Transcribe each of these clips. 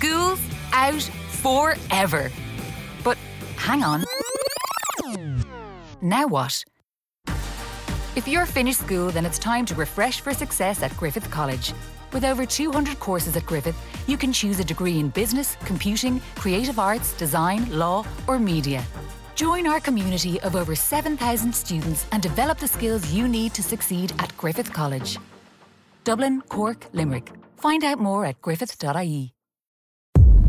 School's out forever. But hang on. Now what? If you're finished school, then it's time to refresh for success at Griffith College. With over 200 courses at Griffith, you can choose a degree in business, computing, creative arts, design, law, or media. Join our community of over 7,000 students and develop the skills you need to succeed at Griffith College. Dublin, Cork, Limerick. Find out more at griffith.ie.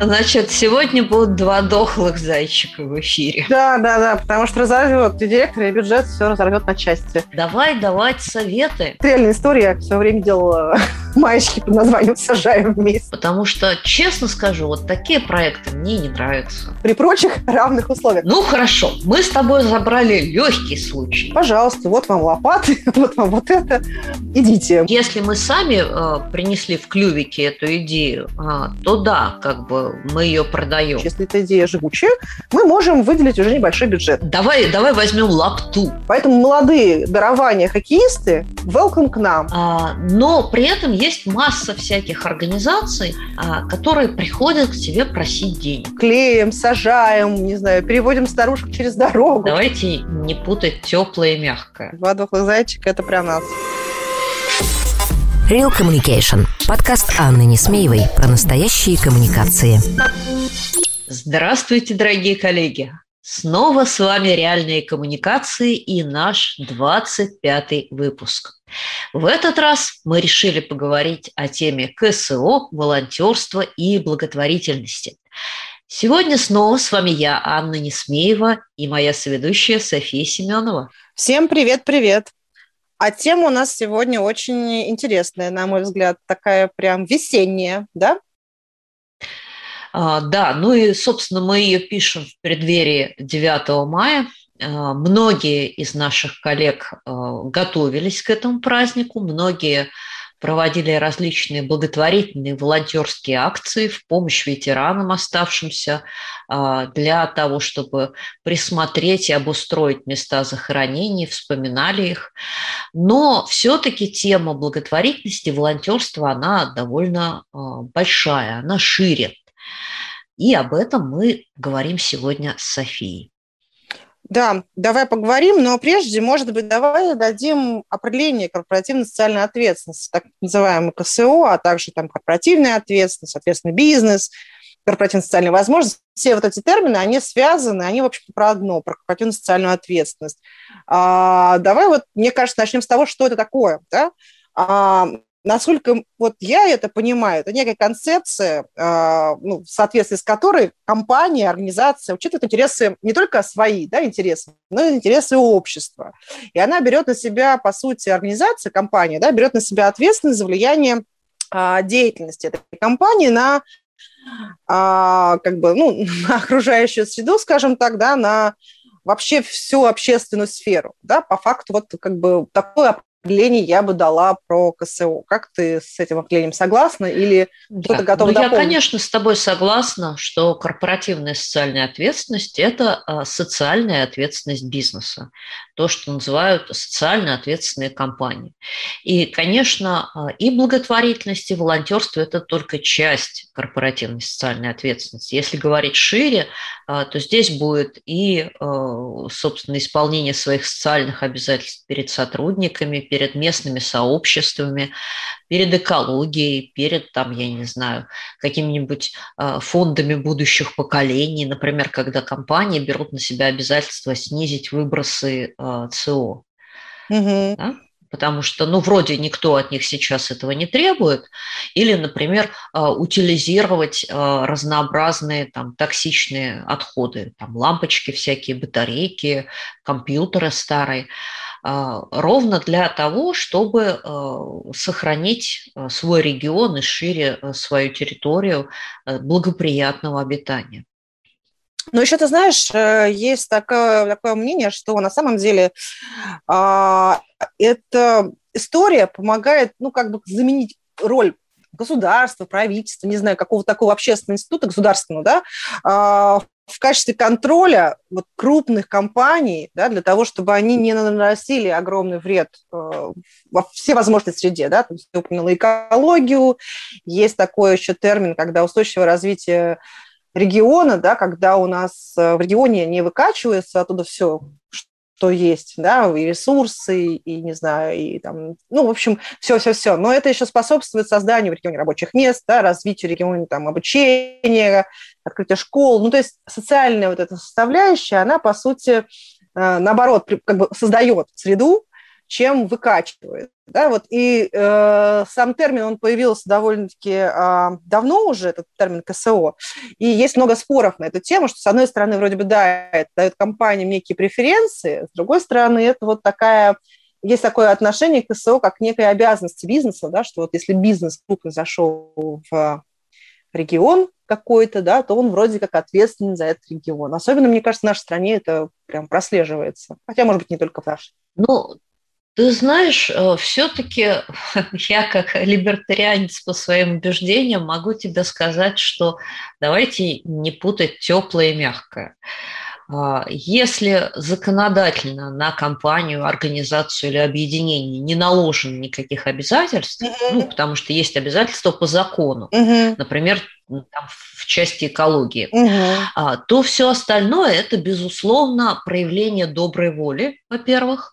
Значит, сегодня будут два дохлых зайчика в эфире. Да, да, да, потому что разорвет и директор, и бюджет все разорвет на части. Давай давать советы. Реальная история. Я все время делала маечки под названием «Сажаем вместе». Потому что, честно скажу, вот такие проекты мне не нравятся. При прочих равных условиях. Ну, хорошо. Мы с тобой забрали легкий случай. Пожалуйста, вот вам лопаты, вот вам вот это. Идите. Если мы сами э, принесли в клювике эту идею, э, то да, как бы мы ее продаем. Если эта идея живучая, мы можем выделить уже небольшой бюджет. Давай, давай возьмем лапту. Поэтому молодые дарования хоккеисты, welcome к нам. А, но при этом есть масса всяких организаций, а, которые приходят к тебе просить денег. Клеим, сажаем, не знаю, переводим старушек через дорогу. Давайте не путать теплое и мягкое. Два дохлых зайчика – это про нас. Real Communication. Подкаст Анны Несмеевой про настоящие коммуникации. Здравствуйте, дорогие коллеги! Снова с вами «Реальные коммуникации» и наш 25-й выпуск. В этот раз мы решили поговорить о теме КСО, волонтерства и благотворительности. Сегодня снова с вами я, Анна Несмеева, и моя соведущая София Семенова. Всем привет-привет! А тема у нас сегодня очень интересная, на мой взгляд, такая прям весенняя, да? А, да, ну и, собственно, мы ее пишем в преддверии 9 мая. А, многие из наших коллег а, готовились к этому празднику, многие проводили различные благотворительные волонтерские акции в помощь ветеранам, оставшимся а, для того, чтобы присмотреть и обустроить места захоронений, вспоминали их. Но все-таки тема благотворительности, волонтерства, она довольно а, большая, она шире. И об этом мы говорим сегодня с Софией. Да, давай поговорим, но прежде, может быть, давай дадим определение корпоративной социальной ответственности, так называемой КСО, а также там корпоративная ответственность, соответственно, бизнес, корпоративная социальная возможность. Все вот эти термины, они связаны, они, в общем-то, про одно, про корпоративную социальную ответственность. А, давай вот, мне кажется, начнем с того, что это такое. Да? А, насколько вот я это понимаю, это некая концепция, а, ну, в соответствии с которой компания, организация учитывает интересы не только свои да, интересы, но и интересы общества. И она берет на себя, по сути, организация, компания, да, берет на себя ответственность за влияние а, деятельности этой компании на а, как бы, ну, на окружающую среду, скажем так, да, на вообще всю общественную сферу, да, по факту вот как бы такое определений я бы дала про КСО. Как ты с этим определением согласна или да. кто-то готов ну, дополнить? Я, конечно, с тобой согласна, что корпоративная социальная ответственность – это а, социальная ответственность бизнеса, то, что называют социально ответственные компании. И, конечно, а, и благотворительность, и волонтерство – это только часть корпоративной социальной ответственности. Если говорить шире, а, то здесь будет и, собственно, исполнение своих социальных обязательств перед сотрудниками, перед местными сообществами, перед экологией, перед, там, я не знаю, какими-нибудь э, фондами будущих поколений, например, когда компании берут на себя обязательство снизить выбросы э, СО. Угу. Да? потому что, ну, вроде никто от них сейчас этого не требует, или, например, э, утилизировать разнообразные там токсичные отходы, там лампочки всякие, батарейки, компьютеры старые. А, ровно для того, чтобы а, сохранить а, свой регион и шире свою территорию благоприятного обитания. Но еще ты знаешь, э, есть такое, такое мнение, что на самом деле а, эта история помогает, ну, как бы заменить роль государства, правительства, не знаю, какого такого общественного института государственного, да, а, в качестве контроля вот крупных компаний, да, для того, чтобы они не наносили огромный вред э, во все возможной среде, да, там, ты упомянула экологию, есть такой еще термин, когда устойчивое развитие региона, да, когда у нас э, в регионе не выкачивается оттуда все, что есть, да, и ресурсы, и, не знаю, и там, ну, в общем, все-все-все. Но это еще способствует созданию в регионе рабочих мест, да, развитию региона там обучения, открытия школ. Ну, то есть социальная вот эта составляющая, она, по сути, э, наоборот, как бы создает среду, чем выкачивает. Да, вот, и э, сам термин, он появился довольно-таки э, давно уже, этот термин КСО, и есть много споров на эту тему, что, с одной стороны, вроде бы, да, это дает компаниям некие преференции, с другой стороны, это вот такая есть такое отношение к КСО как к некой обязанности бизнеса, да, что вот если бизнес крупно зашел в регион какой-то, да, то он вроде как ответственен за этот регион. Особенно, мне кажется, в нашей стране это прям прослеживается. Хотя, может быть, не только в нашей. Ну, ты знаешь, э, все-таки я как либертарианец по своим убеждениям могу тебе сказать, что давайте не путать теплое и мягкое. А, если законодательно на компанию, организацию или объединение не наложено никаких обязательств, mm-hmm. ну, потому что есть обязательства по закону, mm-hmm. например, там, в части экологии, mm-hmm. то все остальное это, безусловно, проявление доброй воли, во-первых,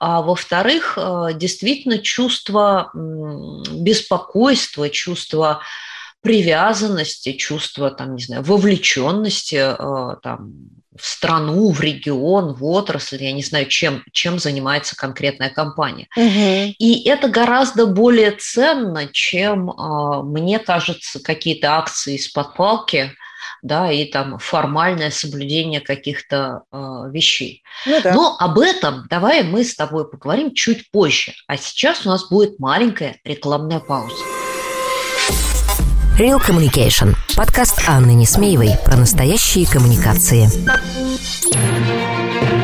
а во-вторых, а, действительно чувство беспокойства, чувство привязанности, чувство, там, не знаю, вовлеченности, там, в страну, в регион, в отрасль, я не знаю, чем, чем занимается конкретная компания. Угу. И это гораздо более ценно, чем, а, мне кажется, какие-то акции из-под палки, да, и там формальное соблюдение каких-то э, вещей. Ну, да. Но об этом давай мы с тобой поговорим чуть позже. А сейчас у нас будет маленькая рекламная пауза. Real Communication. Подкаст Анны Несмеевой про настоящие коммуникации.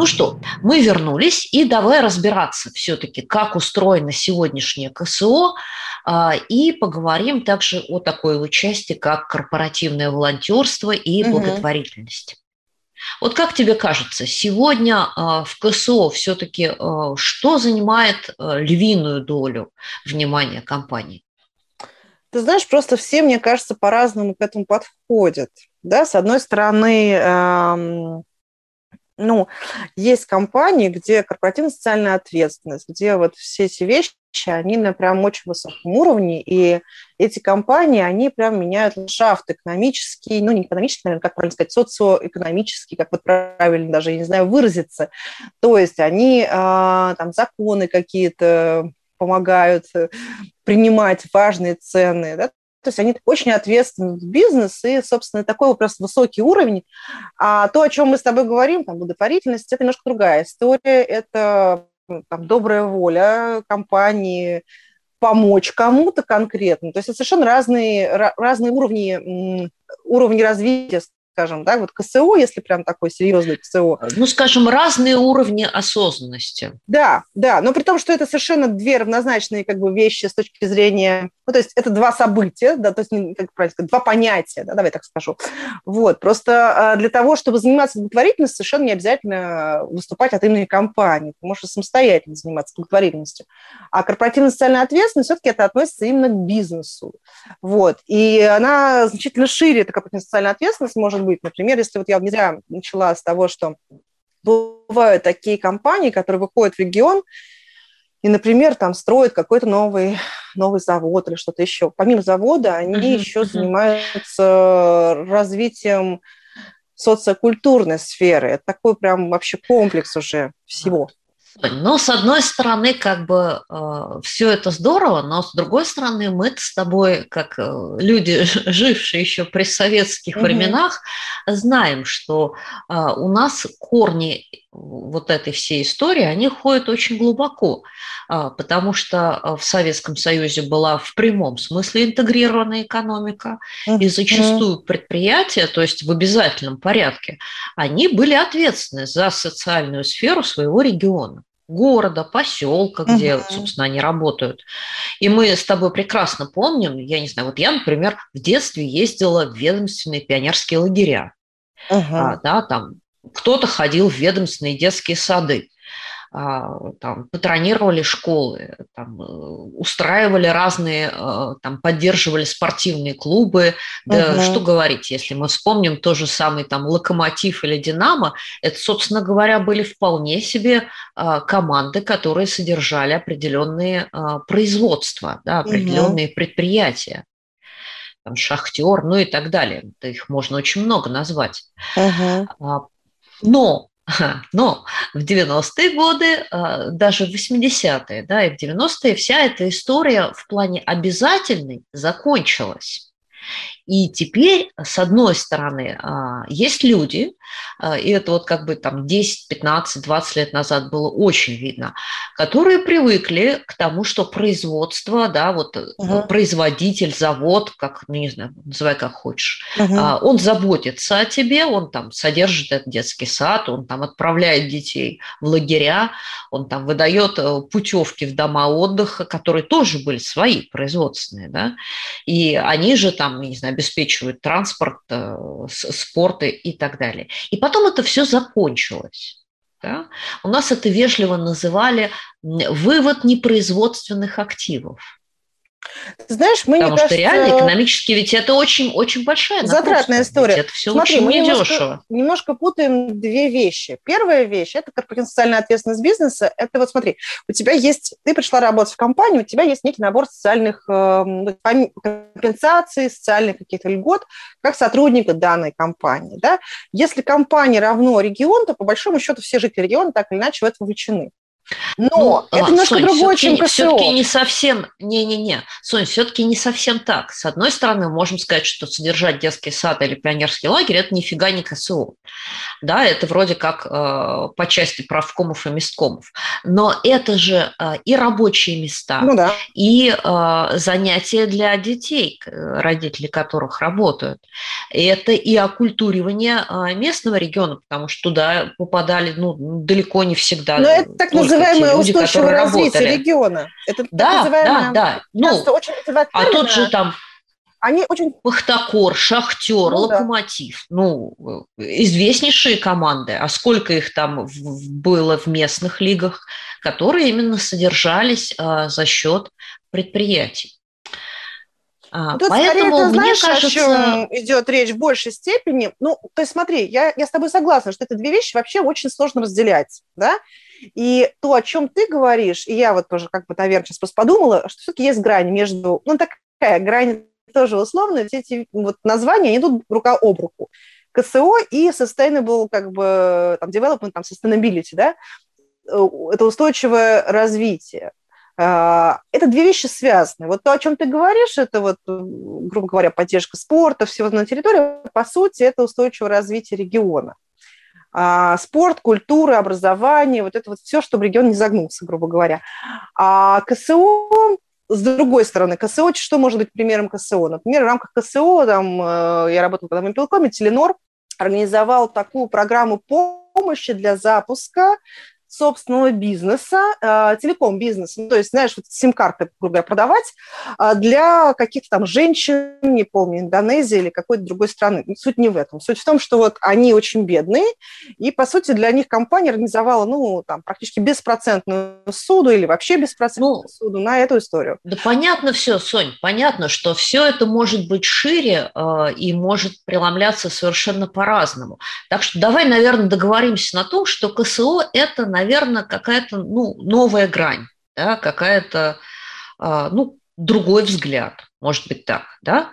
Ну что, мы вернулись, и давай разбираться все-таки, как устроено сегодняшнее КСО, а, и поговорим также о такой вот части, как корпоративное волонтерство и благотворительность. Угу. Вот как тебе кажется, сегодня а, в КСО все-таки а, что занимает львиную долю внимания компании? Ты знаешь, просто все, мне кажется, по-разному к этому подходят. Да, с одной стороны, ну, есть компании, где корпоративная социальная ответственность, где вот все эти вещи, они на прям очень высоком уровне, и эти компании, они прям меняют ландшафт экономический, ну, не экономический, наверное, как правильно сказать, социоэкономический, как вот правильно даже, я не знаю, выразиться. То есть они а, там законы какие-то помогают э, принимать важные цены, да, то есть они очень ответственный бизнес, и, собственно, такой просто высокий уровень. А то, о чем мы с тобой говорим, там, благотворительность, это немножко другая история. Это там, добрая воля компании, помочь кому-то конкретно. То есть это совершенно разные, разные уровни, уровни развития, скажем, да, вот КСО, если прям такой серьезный КСО. Ну, скажем, разные уровни осознанности. Да, да, но при том, что это совершенно две равнозначные как бы вещи с точки зрения, ну, то есть это два события, да, то есть, как правильно сказать, два понятия, да, давай так скажу. Вот, просто а, для того, чтобы заниматься благотворительностью, совершенно не обязательно выступать от имени компании, ты можешь самостоятельно заниматься благотворительностью. А корпоративная социальная ответственность все-таки это относится именно к бизнесу. Вот, и она значительно шире, эта корпоративная социальная ответственность может быть быть. Например, если вот я не зря начала с того, что бывают такие компании, которые выходят в регион и, например, там строят какой-то новый, новый завод или что-то еще. Помимо завода, они uh-huh, еще uh-huh. занимаются развитием социокультурной сферы. Это такой прям вообще комплекс уже всего. Ну, с одной стороны, как бы э, все это здорово, но с другой стороны, мы с тобой, как э, люди, жившие еще при советских угу. временах, знаем, что э, у нас корни вот этой всей истории, они ходят очень глубоко, э, потому что э, в Советском Союзе была в прямом смысле интегрированная экономика, и зачастую предприятия, то есть в обязательном порядке, они были ответственны за социальную сферу своего региона города, поселка, где, uh-huh. собственно, они работают. И мы с тобой прекрасно помним, я не знаю, вот я, например, в детстве ездила в ведомственные пионерские лагеря. Uh-huh. А, да, там кто-то ходил в ведомственные детские сады. А, там, патронировали школы, там, э, устраивали разные, э, там, поддерживали спортивные клубы. Да угу. что говорить, если мы вспомним то же самый там «Локомотив» или «Динамо», это, собственно говоря, были вполне себе а, команды, которые содержали определенные а, производства, да, определенные угу. предприятия там, шахтер, ну и так далее. Их можно очень много назвать. Uh-huh. Но но в 90-е годы, а, даже в 80-е, да, и в 90-е вся эта история в плане обязательной закончилась. И теперь, с одной стороны, а, есть люди, а, и это вот как бы там 10, 15, 20 лет назад было очень видно, которые привыкли к тому, что производство, да, вот угу. производитель, завод, как, ну, не знаю, называй как хочешь, угу. он заботится о тебе, он там содержит этот детский сад, он там отправляет детей в лагеря, он там выдает э, путевки в дома отдыха, которые тоже были свои, производственные, да, и они же там, не знаю, обеспечивают транспорт, э, спорт и так далее. И потом это все закончилось. Да? У нас это вежливо называли вывод непроизводственных активов. Знаешь, мы Потому что кажется, реально экономически ведь это очень, очень большая затратная история. это все Смотри, очень мы. Немножко, немножко путаем две вещи. Первая вещь – это корпоративная социальная ответственность бизнеса. Это вот смотри, у тебя есть, ты пришла работать в компанию, у тебя есть некий набор социальных э, компенсаций, социальных каких-то льгот, как сотрудника данной компании. Да? Если компания равно регион, то по большому счету все жители региона так или иначе в это вовлечены. Но ну, это а, немножко Сонь, другое, чем КСО. Все-таки не совсем, не-не-не, Сонь, все-таки не совсем так. С одной стороны, можем сказать, что содержать детский сад или пионерский лагерь – это нифига не КСО. Да, это вроде как э, по части правкомов и месткомов. Но это же э, и рабочие места, ну, да. и э, занятия для детей, родители которых работают. Это и оккультуривание э, местного региона, потому что туда попадали ну, далеко не всегда. Но это так называемое люди, устойчивое развитие работали. региона. Это да, да, да. Ну, очень а тут же там они очень... Пахтакор, Шахтер, ну, Локомотив. Да. Ну, известнейшие команды. А сколько их там было в местных лигах, которые именно содержались а, за счет предприятий. А, Тут Поэтому, скорее, ты знаешь, кажется... о чем идет речь в большей степени. Ну, то есть смотри, я, я с тобой согласна, что это две вещи вообще очень сложно разделять, да? И то, о чем ты говоришь, и я вот тоже как бы, наверное, сейчас подумала, что все-таки есть грань между, ну, такая грань тоже условная, все эти вот названия, они идут рука об руку. КСО и sustainable, как бы, там, development, там, sustainability, да, э, это устойчивое развитие. А, это две вещи связаны. Вот то, о чем ты говоришь, это вот, грубо говоря, поддержка спорта, всего на территории, по сути, это устойчивое развитие региона. А, спорт, культура, образование, вот это вот все, чтобы регион не загнулся, грубо говоря. А КСО, с другой стороны, КСО, что может быть примером КСО? Например, в рамках КСО, там, э, я работала в Мобилкоме, Теленор организовал такую программу помощи для запуска собственного бизнеса, э, телеком-бизнеса, ну, то есть, знаешь, вот сим-карты, грубо говоря, продавать э, для каких-то там женщин, не помню, Индонезии или какой-то другой страны. Суть не в этом. Суть в том, что вот они очень бедные, и, по сути, для них компания организовала, ну, там, практически беспроцентную суду или вообще беспроцентную ну, суду на эту историю. Да понятно все, Сонь, понятно, что все это может быть шире э, и может преломляться совершенно по-разному. Так что давай, наверное, договоримся на том, что КСО – это, наверное, наверное, какая-то ну, новая грань, да, какая-то, а, ну, другой взгляд, может быть так, да.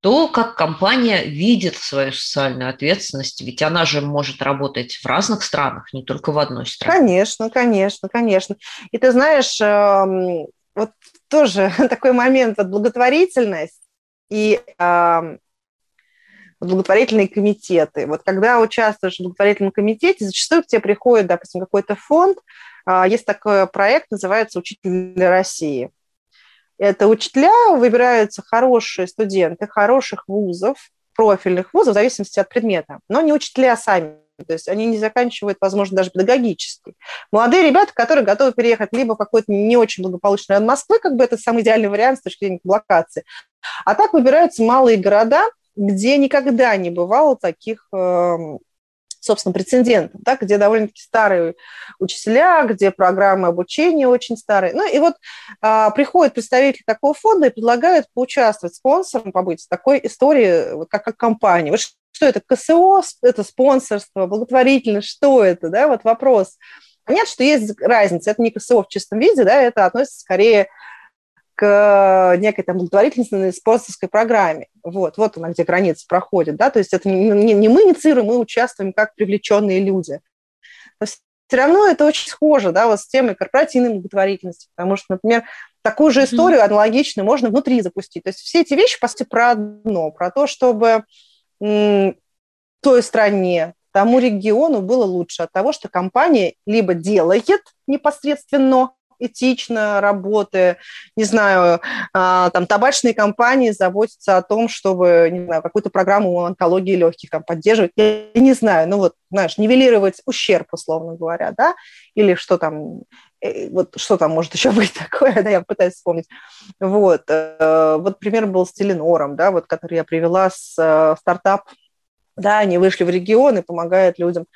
то, как компания видит свою социальную ответственность, ведь она же может работать в разных странах, не только в одной стране. Конечно, конечно, конечно. И ты знаешь, эм, вот тоже такой момент, вот благотворительность и эм, благотворительные комитеты. Вот когда участвуешь в благотворительном комитете, зачастую к тебе приходит, допустим, какой-то фонд, а, есть такой проект, называется «Учитель для России». Это учителя выбираются хорошие студенты хороших вузов, профильных вузов, в зависимости от предмета, но не учителя сами. То есть они не заканчивают, возможно, даже педагогический. Молодые ребята, которые готовы переехать либо в какой-то не очень благополучный район Москвы, как бы это самый идеальный вариант с точки зрения блокации. А так выбираются малые города, где никогда не бывало таких эм, собственно, прецедентом, да, где довольно-таки старые учителя, где программы обучения очень старые. Ну и вот а, приходят представители такого фонда и предлагают поучаствовать спонсором, побыть в такой истории, вот как, как компания. Вот что это, КСО, это спонсорство, благотворительность, что это, да, вот вопрос. Понятно, что есть разница, это не КСО в чистом виде, да, это относится скорее некой там благотворительной спонсорской программе. Вот, вот она, где граница проходит, да, то есть это не, не, не мы инициируем, мы участвуем как привлеченные люди. Но все равно это очень схоже, да, вот с темой корпоративной благотворительности, потому что, например, такую же историю аналогичную можно внутри запустить. То есть все эти вещи, по сути, про одно, про то, чтобы м, той стране, тому региону было лучше от того, что компания либо делает непосредственно этично работая, не знаю, а, там табачные компании заботятся о том, чтобы, не знаю, какую-то программу онкологии легких там поддерживать, я не знаю, ну вот, знаешь, нивелировать ущерб, условно говоря, да, или что там, э, вот что там может еще быть такое, да, я пытаюсь вспомнить. Вот, э, вот пример был с Теленором, да, вот, который я привела с э, стартап да, они вышли в регион и помогают людям.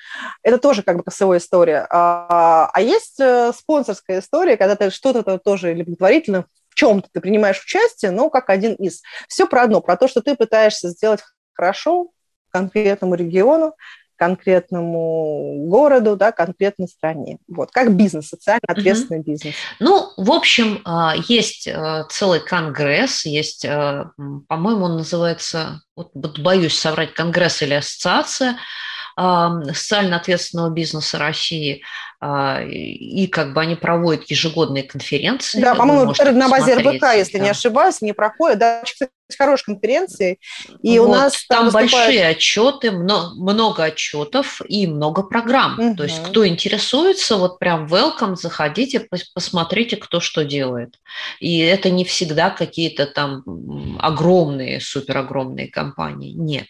Это тоже как бы косовая история. А, а есть э, спонсорская история, когда ты что-то тоже или благотворительно в чем-то ты принимаешь участие, но как один из. Все про одно, про то, что ты пытаешься сделать хорошо конкретному региону, конкретному городу, да, конкретной стране. Вот, как бизнес, социально ответственный угу. бизнес. Ну, в общем, а, есть а, целый конгресс, есть, а, по-моему, он называется, вот боюсь соврать, конгресс или ассоциация социально ответственного бизнеса России, и как бы они проводят ежегодные конференции. Да, по-моему, на базе РБК, если да. не ошибаюсь, не проходят. Да, кстати, хорошие конференции. И вот, у нас там, там выступает... большие отчеты, много, много отчетов и много программ. Угу. То есть, кто интересуется, вот прям welcome, заходите, посмотрите, кто что делает. И это не всегда какие-то там огромные, суперогромные компании. Нет.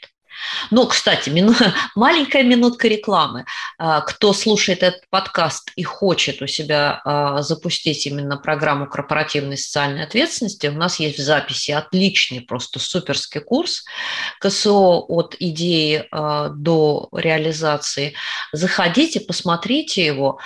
Ну, кстати, мину... маленькая минутка рекламы. А, кто слушает этот подкаст и хочет у себя а, запустить именно программу корпоративной социальной ответственности, у нас есть в записи отличный, просто суперский курс КСО от идеи а, до реализации. Заходите, посмотрите его.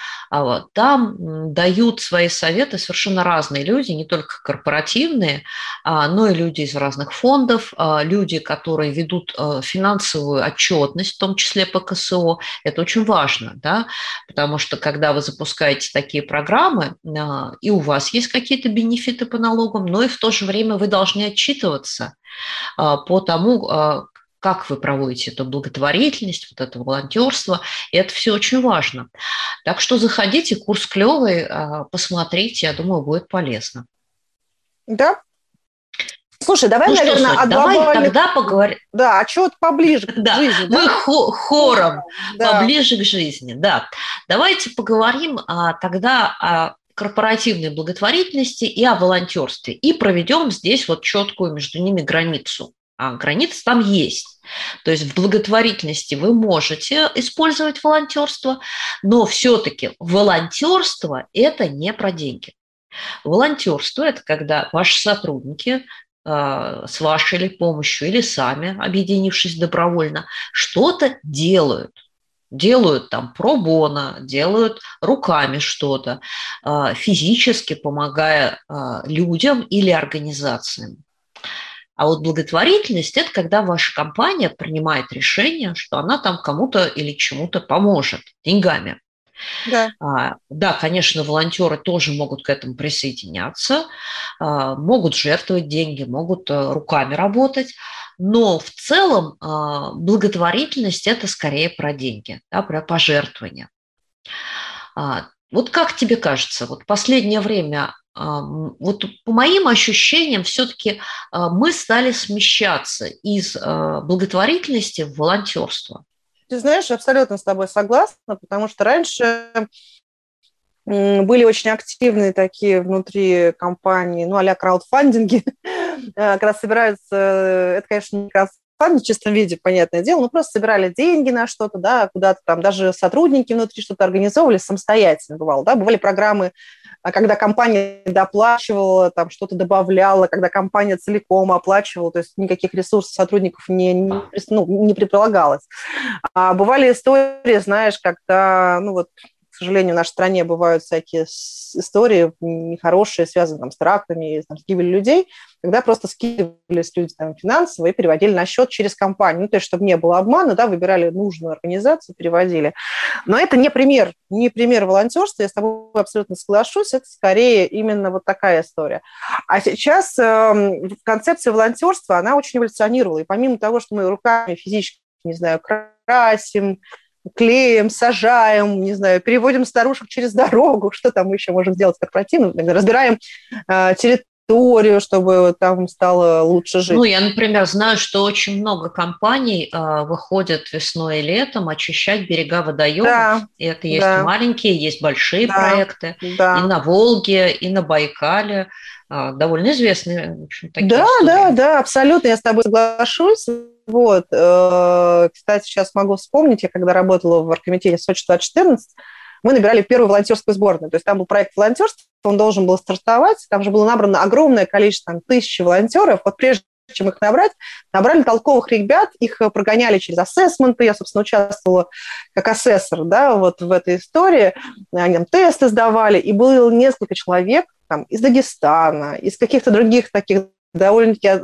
Там дают свои советы совершенно разные люди, не только корпоративные, но и люди из разных фондов, люди, которые ведут финансовые финансовую отчетность, в том числе по КСО. Это очень важно, да, потому что когда вы запускаете такие программы, а, и у вас есть какие-то бенефиты по налогам, но и в то же время вы должны отчитываться а, по тому, а, как вы проводите эту благотворительность, вот это волонтерство. И это все очень важно. Так что заходите, курс клевый, посмотрите, я думаю, будет полезно. Да, Слушай, давай, ну, наверное, что, от давай глобальных... тогда поговорим. Да, а что поближе к да, жизни. Мы да? хором да. поближе к жизни, да. Давайте поговорим а, тогда о корпоративной благотворительности и о волонтерстве. И проведем здесь вот четкую между ними границу. А граница там есть. То есть в благотворительности вы можете использовать волонтерство, но все-таки волонтерство – это не про деньги. Волонтерство – это когда ваши сотрудники с вашей или помощью, или сами, объединившись добровольно, что-то делают. Делают там пробона, делают руками что-то, а, физически помогая а, людям или организациям. А вот благотворительность – это когда ваша компания принимает решение, что она там кому-то или чему-то поможет деньгами. Да. А, да, конечно, волонтеры тоже могут к этому присоединяться, а, могут жертвовать деньги, могут а, руками работать, но в целом а, благотворительность – это скорее про деньги, да, про пожертвования. Вот как тебе кажется, вот последнее время, вот по моим ощущениям, все-таки мы стали смещаться из благотворительности в волонтерство. Ты знаешь, абсолютно с тобой согласна, потому что раньше были очень активные такие внутри компании, ну, а-ля краудфандинги, когда собираются, это, конечно, не краудфандинг в чистом виде, понятное дело, но просто собирали деньги на что-то, да, куда-то там, даже сотрудники внутри что-то организовывали самостоятельно, бывало, да, бывали программы, а когда компания доплачивала, там что-то добавляла, когда компания целиком оплачивала, то есть никаких ресурсов сотрудников не, не, ну, не предполагалось. А бывали истории, знаешь, когда, ну вот, к сожалению, в нашей стране бывают всякие истории нехорошие, связанные там, с терактами, там, с гибелью людей, когда просто скидывались люди там, финансово и переводили на счет через компанию. Ну, то есть, чтобы не было обмана, да, выбирали нужную организацию, переводили. Но это не пример, не пример волонтерства, я с тобой абсолютно соглашусь, это скорее именно вот такая история. А сейчас э, концепция волонтерства, она очень эволюционировала. И помимо того, что мы руками физически, не знаю, красим, клеем, сажаем, не знаю, переводим старушек через дорогу, что там мы еще можем сделать корпоративно, разбираем э, территорию, чтобы там стало лучше жить. Ну, я, например, знаю, что очень много компаний э, выходят весной и летом очищать берега водоемов. Да, и это есть да. маленькие, есть большие да, проекты. Да. И на Волге, и на Байкале. Э, довольно известные, в общем, такие Да, истории. да, да, абсолютно, я с тобой соглашусь. Вот. Э, кстати, сейчас могу вспомнить, я когда работала в оргкомитете Сочи 2014, мы набирали первую волонтерскую сборную. То есть там был проект волонтерства, он должен был стартовать, там же было набрано огромное количество, там, тысячи волонтеров. Вот прежде чем их набрать, набрали толковых ребят, их прогоняли через ассессменты, я, собственно, участвовала как ассессор, да, вот в этой истории, они там тесты сдавали, и было несколько человек там из Дагестана, из каких-то других таких довольно-таки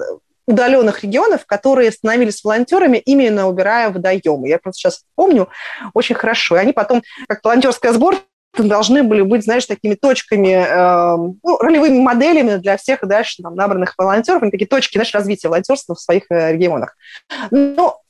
удаленных регионов, которые становились волонтерами, именно убирая водоемы. Я просто сейчас помню очень хорошо. И они потом, как волонтерская сборная, должны были быть, знаешь, такими точками, э, ну, ролевыми моделями для всех дальше там, набранных волонтеров, они такие точки, знаешь, развития волонтерства в своих э, регионах. Но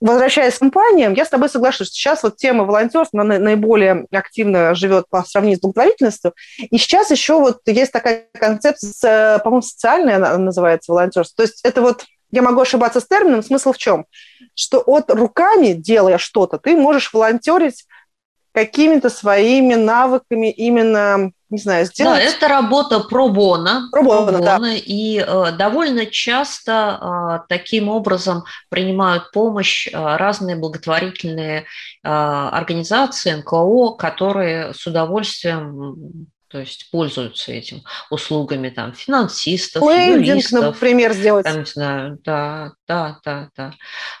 возвращаясь к компаниям, я с тобой соглашусь, что сейчас вот тема волонтерства наиболее активно живет по сравнению с благотворительностью. И сейчас еще вот есть такая концепция, по-моему, социальная она называется волонтерство. То есть это вот, я могу ошибаться с термином, смысл в чем? Что от руками, делая что-то, ты можешь волонтерить какими-то своими навыками именно не знаю, сделать. Да, это работа пробона. Пробона, да. И э, довольно часто э, таким образом принимают помощь э, разные благотворительные э, организации, НКО, которые с удовольствием то есть пользуются этим услугами там финансистов, Лендинг, юристов, например, сделать. Там, не знаю, да, да, да, да,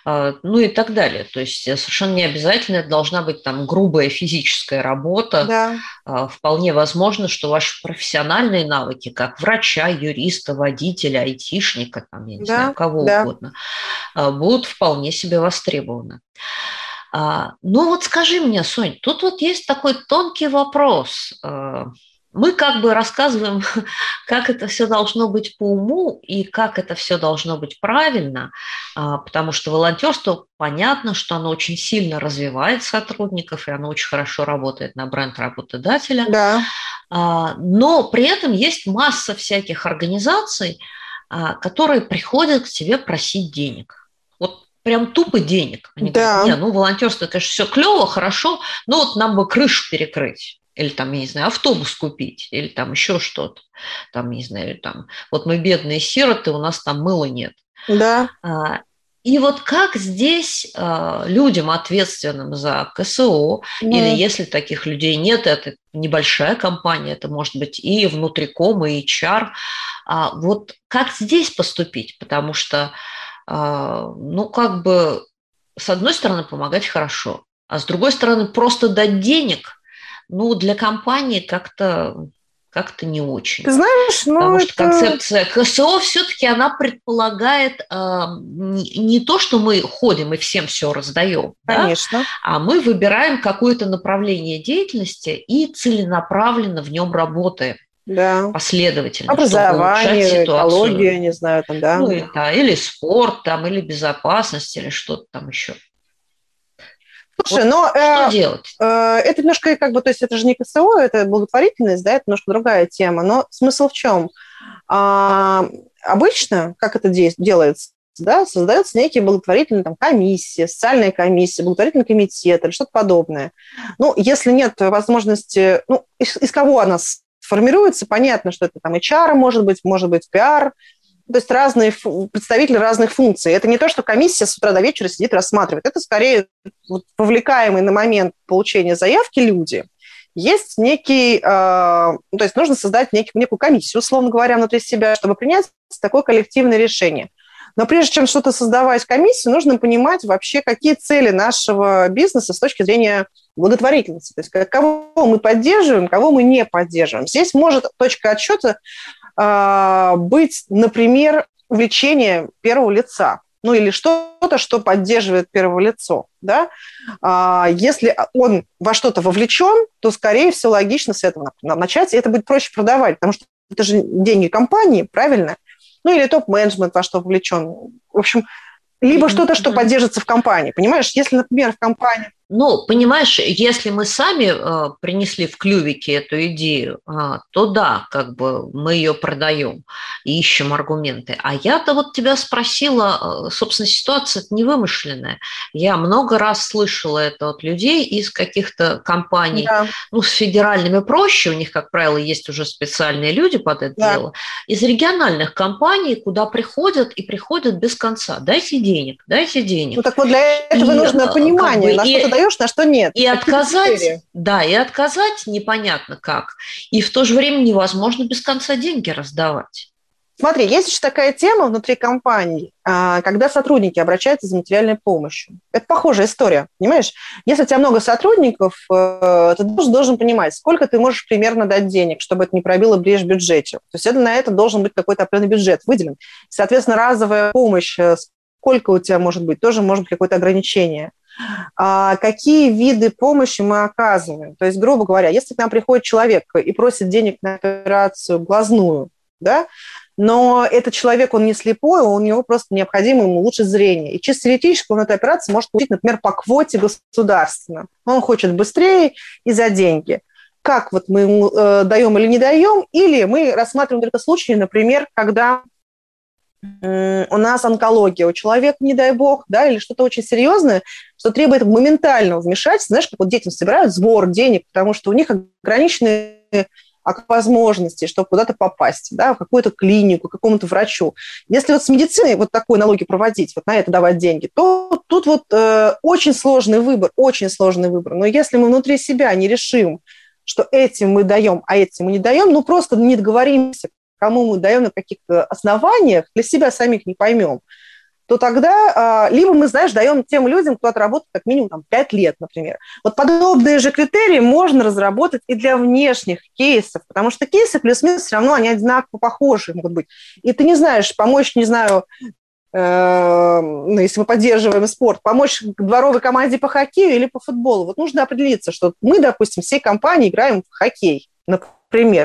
а, ну и так далее. То есть э, совершенно не обязательно это должна быть там грубая физическая работа. Да. А, вполне возможно, что ваши профессиональные навыки, как врача, юриста, водителя, айтишника, там, я не да, знаю, кого да. угодно, а, будут вполне себе востребованы. Ну вот скажи мне, Сонь, тут вот есть такой тонкий вопрос мы как бы рассказываем, как это все должно быть по уму и как это все должно быть правильно, а, потому что волонтерство, понятно, что оно очень сильно развивает сотрудников, и оно очень хорошо работает на бренд работодателя. Да. А, но при этом есть масса всяких организаций, а, которые приходят к тебе просить денег. Вот прям тупо денег. Они да. говорят, не, ну волонтерство, конечно, все клево, хорошо, но вот нам бы крышу перекрыть или там, я не знаю, автобус купить, или там еще что-то, там, не знаю, там, вот мы бедные сироты, у нас там мыла нет. Да. А, и вот как здесь а, людям, ответственным за КСО, да. или если таких людей нет, это небольшая компания, это может быть и внутриком, и HR, а, вот как здесь поступить? Потому что, ну, как бы, с одной стороны, помогать хорошо, а с другой стороны, просто дать денег – ну, для компании как-то как-то не очень. Ты знаешь, ну Потому это... что концепция КСО все-таки она предполагает э, не то, что мы ходим и всем все раздаем, Конечно. Да, а мы выбираем какое-то направление деятельности и целенаправленно в нем работаем. Да. Последовательно. Образование, экология, не знаю, там, да. Ну, да. Или спорт, там, или безопасность, или что-то там еще. Слушай, вот но что э, делать? Э, это немножко как бы, то есть это же не КСО, это благотворительность, да, это немножко другая тема. Но смысл в чем? А, обычно, как это делается, да, создается некие благотворительные там, комиссии, социальная комиссия, благотворительный комитет или что-то подобное. Ну, если нет возможности, ну, из, из кого она формируется, понятно, что это там HR может быть, может быть пиар, то есть разные представители разных функций. Это не то, что комиссия с утра до вечера сидит рассматривает. Это скорее вот, повлекаемые на момент получения заявки люди. Есть некий, э, то есть нужно создать некий, некую комиссию, условно говоря, внутри себя, чтобы принять такое коллективное решение. Но прежде чем что-то создавать комиссию, нужно понимать вообще, какие цели нашего бизнеса с точки зрения благотворительности. То есть кого мы поддерживаем, кого мы не поддерживаем. Здесь может точка отсчета быть, например, влечение первого лица, ну или что-то, что поддерживает первое лицо. Да? А, если он во что-то вовлечен, то, скорее всего, логично с этого начать, и это будет проще продавать, потому что это же деньги компании, правильно? Ну или топ-менеджмент во что вовлечен. В общем, либо что-то, что поддержится в компании. Понимаешь, если, например, в компании ну, понимаешь, если мы сами э, принесли в клювике эту идею, э, то да, как бы мы ее продаем и ищем аргументы. А я-то вот тебя спросила, э, собственно, ситуация не вымышленная. Я много раз слышала это от людей из каких-то компаний, да. ну, с федеральными проще, у них, как правило, есть уже специальные люди под это да. дело, из региональных компаний, куда приходят и приходят без конца. Дайте денег, дайте денег. Ну, так вот для этого и, нужно понимание, как бы, на что ты даешь, на что нет. И отказать, да, и отказать непонятно как. И в то же время невозможно без конца деньги раздавать. Смотри, есть еще такая тема внутри компании, а, когда сотрудники обращаются за материальной помощью. Это похожая история, понимаешь? Если у тебя много сотрудников, э, ты должен, должен понимать, сколько ты можешь примерно дать денег, чтобы это не пробило брешь в бюджете. То есть это, на это должен быть какой-то определенный бюджет выделен. Соответственно, разовая помощь, э, сколько у тебя может быть, тоже может быть какое-то ограничение какие виды помощи мы оказываем. То есть, грубо говоря, если к нам приходит человек и просит денег на операцию глазную, да, но этот человек, он не слепой, у него просто необходимо ему улучшить зрение. И чисто теоретически он эту операцию может получить, например, по квоте государственно. Он хочет быстрее и за деньги. Как вот мы ему э, даем или не даем, или мы рассматриваем только случаи, например, когда у нас онкология у человека, не дай бог, да, или что-то очень серьезное, что требует моментального вмешательства. Знаешь, как вот детям собирают сбор денег, потому что у них ограниченные возможности, чтобы куда-то попасть, да, в какую-то клинику, к какому-то врачу. Если вот с медициной вот такой налоги проводить, вот на это давать деньги, то тут вот э, очень сложный выбор, очень сложный выбор. Но если мы внутри себя не решим, что этим мы даем, а этим мы не даем, ну просто не договоримся, кому мы даем на каких-то основаниях, для себя самих не поймем, то тогда а, либо мы, знаешь, даем тем людям, кто отработает как минимум там, 5 лет, например. Вот подобные же критерии можно разработать и для внешних кейсов, потому что кейсы плюс-минус все равно они одинаково похожи могут быть. И ты не знаешь, помочь, не знаю, э, ну, если мы поддерживаем спорт, помочь дворовой команде по хоккею или по футболу. Вот нужно определиться, что мы, допустим, всей компанией играем в хоккей, например,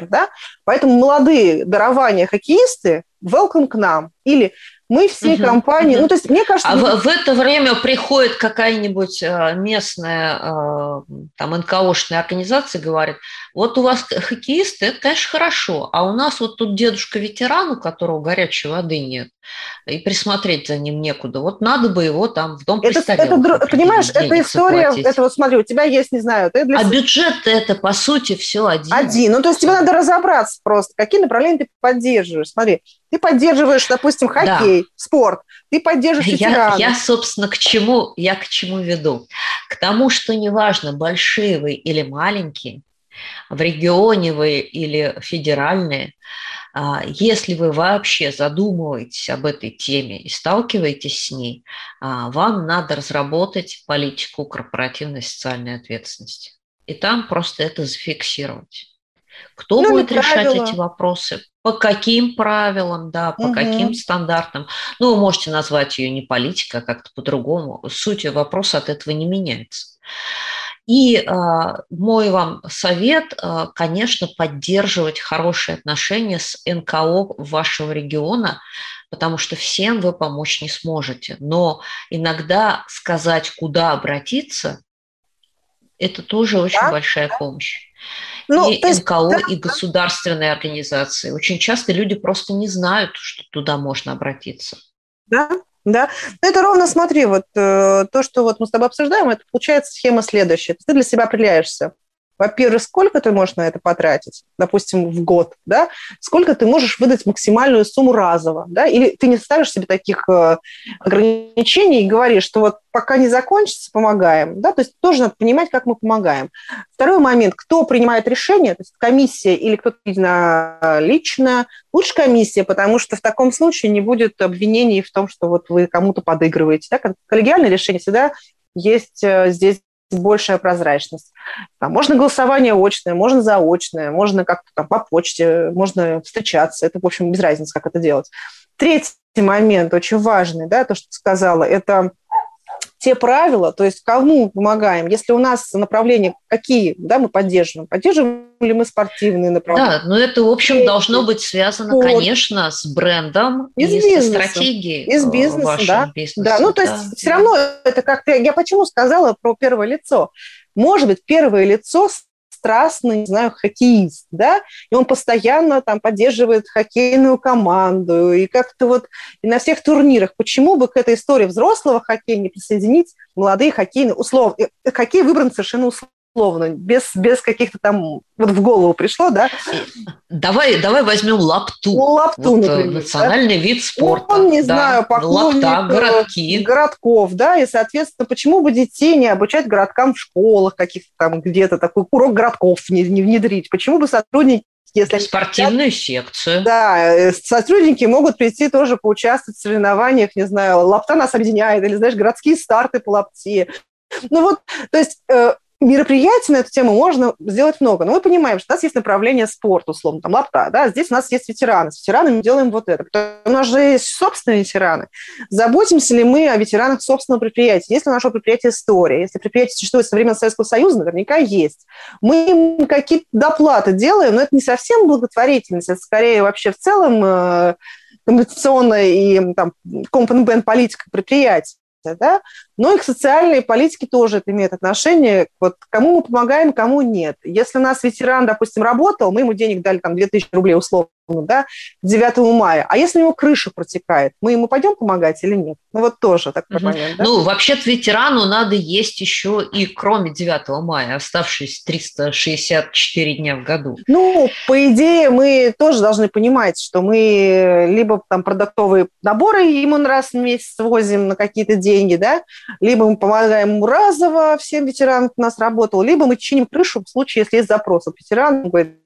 да? Поэтому молодые дарования хоккеисты welcome к нам. Или мы всей угу, компании, ну то есть мне кажется... А в, в это время приходит какая-нибудь э, местная э, там НКОшная организация говорит, вот у вас хоккеисты, это, конечно, хорошо, а у нас вот тут дедушка-ветеран, у которого горячей воды нет, и присмотреть за ним некуда, вот надо бы его там в дом это, это, Понимаешь, это история, заплатить. это вот смотри, у тебя есть, не знаю... Ты для... А бюджет это, по сути, все один. Один, ну то есть тебе надо разобраться просто, какие направления ты поддерживаешь. Смотри, ты поддерживаешь, допустим, хоккей, да. спорт, ты поддерживаешь я, я, собственно, к чему, я к чему веду? К тому, что неважно, большие вы или маленькие, в регионе вы или федеральные, а, если вы вообще задумываетесь об этой теме и сталкиваетесь с ней, а, вам надо разработать политику корпоративной социальной ответственности. И там просто это зафиксировать. Кто ну, будет решать правила. эти вопросы? По каким правилам, да, по угу. каким стандартам? Ну, вы можете назвать ее не политика, а как-то по-другому. Суть вопроса от этого не меняется. И э, мой вам совет, э, конечно, поддерживать хорошие отношения с НКО вашего региона, потому что всем вы помочь не сможете. Но иногда сказать, куда обратиться, это тоже очень да? большая помощь. Ну, и есть, НКО, да, и государственные организации. Очень часто люди просто не знают, что туда можно обратиться. Да, да. Ну, это ровно, смотри, вот э, то, что вот мы с тобой обсуждаем, это получается схема следующая. Ты для себя определяешься, во-первых, сколько ты можешь на это потратить, допустим, в год, да, сколько ты можешь выдать максимальную сумму разово, да, или ты не ставишь себе таких э, ограничений и говоришь, что вот пока не закончится, помогаем, да, то есть тоже надо понимать, как мы помогаем. Второй момент, кто принимает решение, то есть комиссия или кто-то лично, лучше комиссия, потому что в таком случае не будет обвинений в том, что вот вы кому-то подыгрываете, да, коллегиальное решение всегда есть э, здесь большая прозрачность. Там, можно голосование очное, можно заочное, можно как-то там по почте, можно встречаться. Это, в общем, без разницы, как это делать. Третий момент, очень важный, да, то, что ты сказала, это те правила, то есть кому мы помогаем, если у нас направления какие, да, мы поддерживаем, поддерживаем ли мы спортивные направления. Да, но это, в общем, должно быть связано, вот. конечно, с брендом и, и с стратегией и с э, бизнесом, да. Бизнеса, да. Ну, то есть да. все равно это как-то, я почему сказала про первое лицо. Может быть, первое лицо страстный, не знаю, хоккеист, да, и он постоянно там поддерживает хоккейную команду, и как-то вот и на всех турнирах. Почему бы к этой истории взрослого хоккея не присоединить молодые хоккейные, условно, хоккей выбран совершенно условно, условно, без, без каких-то там, вот в голову пришло, да. Давай, давай возьмем лапту. Ну, лапту, вот, э, например. Национальный да? вид спорта. Ну, он, не да. знаю, поклонник Лапта, э, городки. городков, да, и, соответственно, почему бы детей не обучать городкам в школах каких-то там где-то, такой урок городков не, не внедрить? Почему бы сотрудники если спортивную секцию. Да, э, сотрудники могут прийти тоже поучаствовать в соревнованиях, не знаю, лапта нас объединяет, или, знаешь, городские старты по лапте. Ну вот, то есть мероприятий на эту тему можно сделать много. Но мы понимаем, что у нас есть направление спорт, условно, там лапта, да, здесь у нас есть ветераны. С ветеранами мы делаем вот это. У нас же есть собственные ветераны. Заботимся ли мы о ветеранах собственного предприятия? Если у нашего предприятия история, если предприятие существует со времен Советского Союза, наверняка есть. Мы какие-то доплаты делаем, но это не совсем благотворительность, это скорее вообще в целом э, компенсационная и там, компонент политика предприятия да, но и к социальной политике тоже это имеет отношение, вот кому мы помогаем, кому нет. Если у нас ветеран, допустим, работал, мы ему денег дали там 2000 рублей условно, да, 9 мая, а если у него крыша протекает, мы ему пойдем помогать или нет? Ну вот тоже такой угу. момент. Да? Ну, вообще-то ветерану надо есть еще и кроме 9 мая, оставшиеся 364 дня в году. Ну, по идее, мы тоже должны понимать, что мы либо там продуктовые наборы ему раз в месяц возим на какие-то деньги, да, либо мы помогаем ему разово всем ветеранам, кто у нас работал, либо мы чиним крышу в случае, если есть запрос от ветерана, он говорит,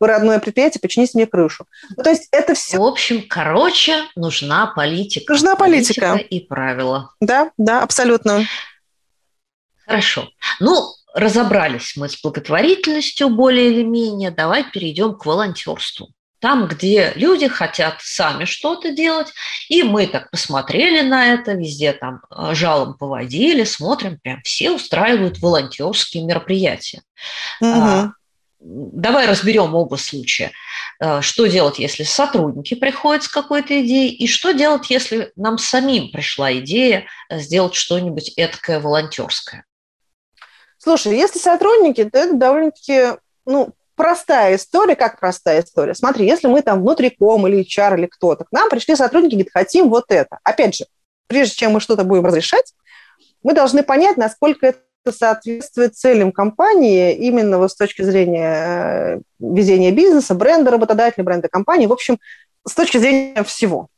вы родное предприятие, почините мне крышу. Ну, то есть это все. В общем, короче, нужна политика. Нужна политика. политика и правила. Да, да, абсолютно. Хорошо. Ну, разобрались мы с благотворительностью более или менее. Давай перейдем к волонтерству там, где люди хотят сами что-то делать, и мы так посмотрели на это, везде там э, жалом поводили, смотрим, прям все устраивают волонтерские мероприятия. Угу. Давай разберем оба случая. Э, что делать, если сотрудники приходят с какой-то идеей, и что делать, если нам самим пришла идея э, сделать что-нибудь эткое волонтерское? Слушай, если сотрудники, то это довольно-таки ну, простая история, как простая история. Смотри, если мы там внутриком или HR или кто-то, к нам пришли сотрудники, говорят, хотим вот это. Опять же, прежде чем мы что-то будем разрешать, мы должны понять, насколько это соответствует целям компании именно вот с точки зрения э, ведения бизнеса, бренда работодателя, бренда компании, в общем, с точки зрения всего.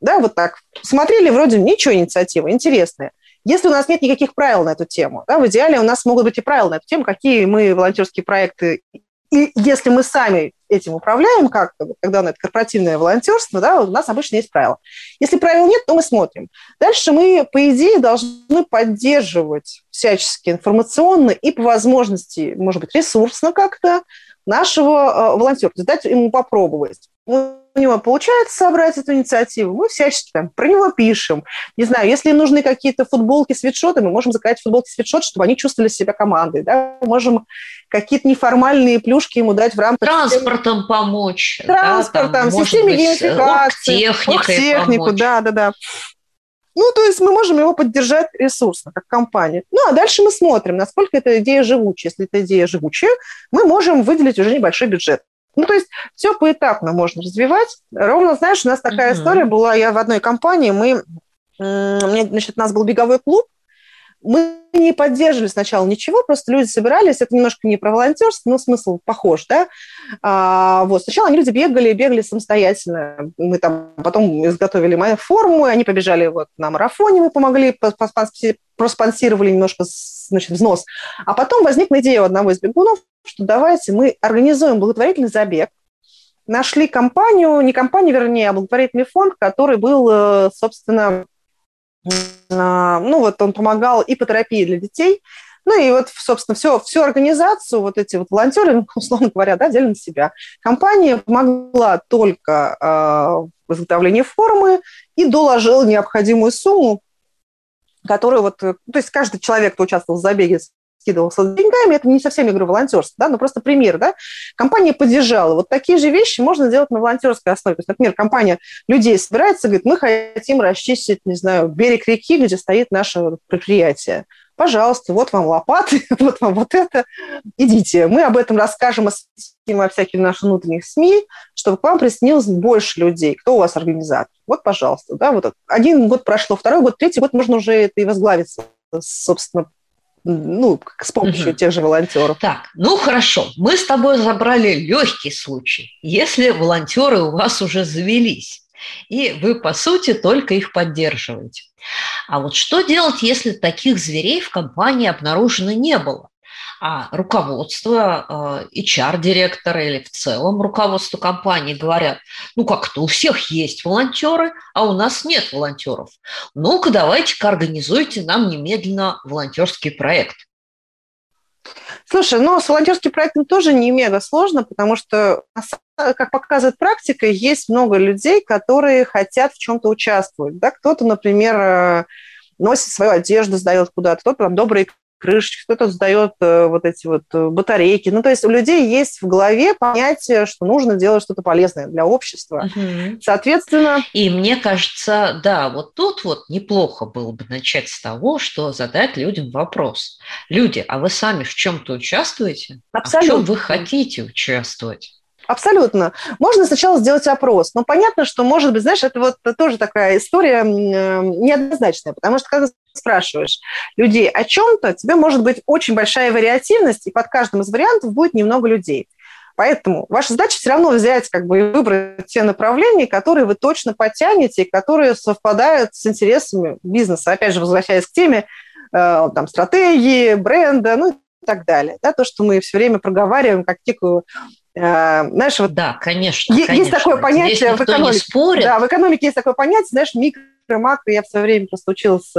Да, вот так. Смотрели, вроде ничего инициатива, интересная. Если у нас нет никаких правил на эту тему, да, в идеале у нас могут быть и правила на эту тему, какие мы волонтерские проекты и если мы сами этим управляем как-то, когда это корпоративное волонтерство, да, у нас обычно есть правила. Если правил нет, то мы смотрим. Дальше мы, по идее, должны поддерживать всячески информационно и по возможности, может быть, ресурсно как-то нашего э, волонтера, дать ему попробовать. У него получается собрать эту инициативу, мы всячески там про него пишем. Не знаю, если нужны какие-то футболки, свитшоты, мы можем заказать футболки, свитшот, чтобы они чувствовали себя командой. Да? Мы можем какие-то неформальные плюшки ему дать в рамках... Транспортом системы... помочь. Транспортом, да, там, системе геймификации. Технику, да, да, да. Ну, то есть мы можем его поддержать ресурсно, как компания. Ну, а дальше мы смотрим, насколько эта идея живучая. Если эта идея живучая, мы можем выделить уже небольшой бюджет. Ну, то есть все поэтапно можно развивать. Ровно, знаешь, у нас такая uh-huh. история была, я в одной компании, мы, значит, у нас был беговой клуб, мы не поддерживали сначала ничего, просто люди собирались, это немножко не про волонтерство, но смысл похож, да. А, вот, сначала они люди бегали, бегали самостоятельно. Мы там потом изготовили мою форму, и они побежали вот на марафоне, мы помогли, проспонсировали немножко значит, взнос. А потом возникла идея у одного из бегунов, что давайте мы организуем благотворительный забег, нашли компанию, не компанию, вернее, а благотворительный фонд, который был, э, собственно, ну вот он помогал и по терапии для детей, ну и вот, собственно, все, всю организацию, вот эти вот волонтеры, условно говоря, да, делали на себя. Компания помогла только э, в изготовлении формы и доложила необходимую сумму, которую вот, то есть каждый человек, кто участвовал в забеге, скидывался деньгами, это не совсем игра волонтерства, да, но просто пример, да, компания поддержала. Вот такие же вещи можно делать на волонтерской основе. То есть, например, компания людей собирается, говорит, мы хотим расчистить, не знаю, берег реки, где стоит наше предприятие. Пожалуйста, вот вам лопаты, вот вам вот это, идите. Мы об этом расскажем, во всяких наших внутренних СМИ, чтобы к вам присоединилось больше людей. Кто у вас организатор? Вот, пожалуйста. Да, вот один год прошло, второй год, третий год можно уже это и возглавить, собственно, ну, с помощью угу. тех же волонтеров. Так, ну хорошо, мы с тобой забрали легкий случай, если волонтеры у вас уже завелись, и вы, по сути, только их поддерживаете. А вот что делать, если таких зверей в компании обнаружено не было? А руководство, HR-директора или в целом руководство компании говорят, ну как-то у всех есть волонтеры, а у нас нет волонтеров. Ну-ка давайте-ка организуйте нам немедленно волонтерский проект. Слушай, ну с волонтерским проектом тоже не мега сложно, потому что, как показывает практика, есть много людей, которые хотят в чем-то участвовать. Да? Кто-то, например, э, носит свою одежду, сдает куда-то, кто-то там добрые крышечки, кто-то сдает э, вот эти вот э, батарейки. Ну, то есть у людей есть в голове понятие, что нужно делать что-то полезное для общества. Угу. Соответственно... И мне кажется, да, вот тут вот неплохо было бы начать с того, что задать людям вопрос. Люди, а вы сами в чем-то участвуете? Абсолютно. А в чем вы хотите участвовать? Абсолютно. Можно сначала сделать опрос. Но понятно, что, может быть, знаешь, это вот тоже такая история э, неоднозначная, потому что когда спрашиваешь людей о чем-то, тебе может быть очень большая вариативность, и под каждым из вариантов будет немного людей. Поэтому ваша задача все равно взять как бы и выбрать те направления, которые вы точно потянете, которые совпадают с интересами бизнеса. Опять же, возвращаясь к теме э, там, стратегии, бренда, ну и так далее. Да, то, что мы все время проговариваем как некую Э, знаешь, вот да, конечно, есть конечно. такое понятие Здесь в экономике. Спорит. Да, в экономике есть такое понятие, знаешь, микро макро, я все время просто училась.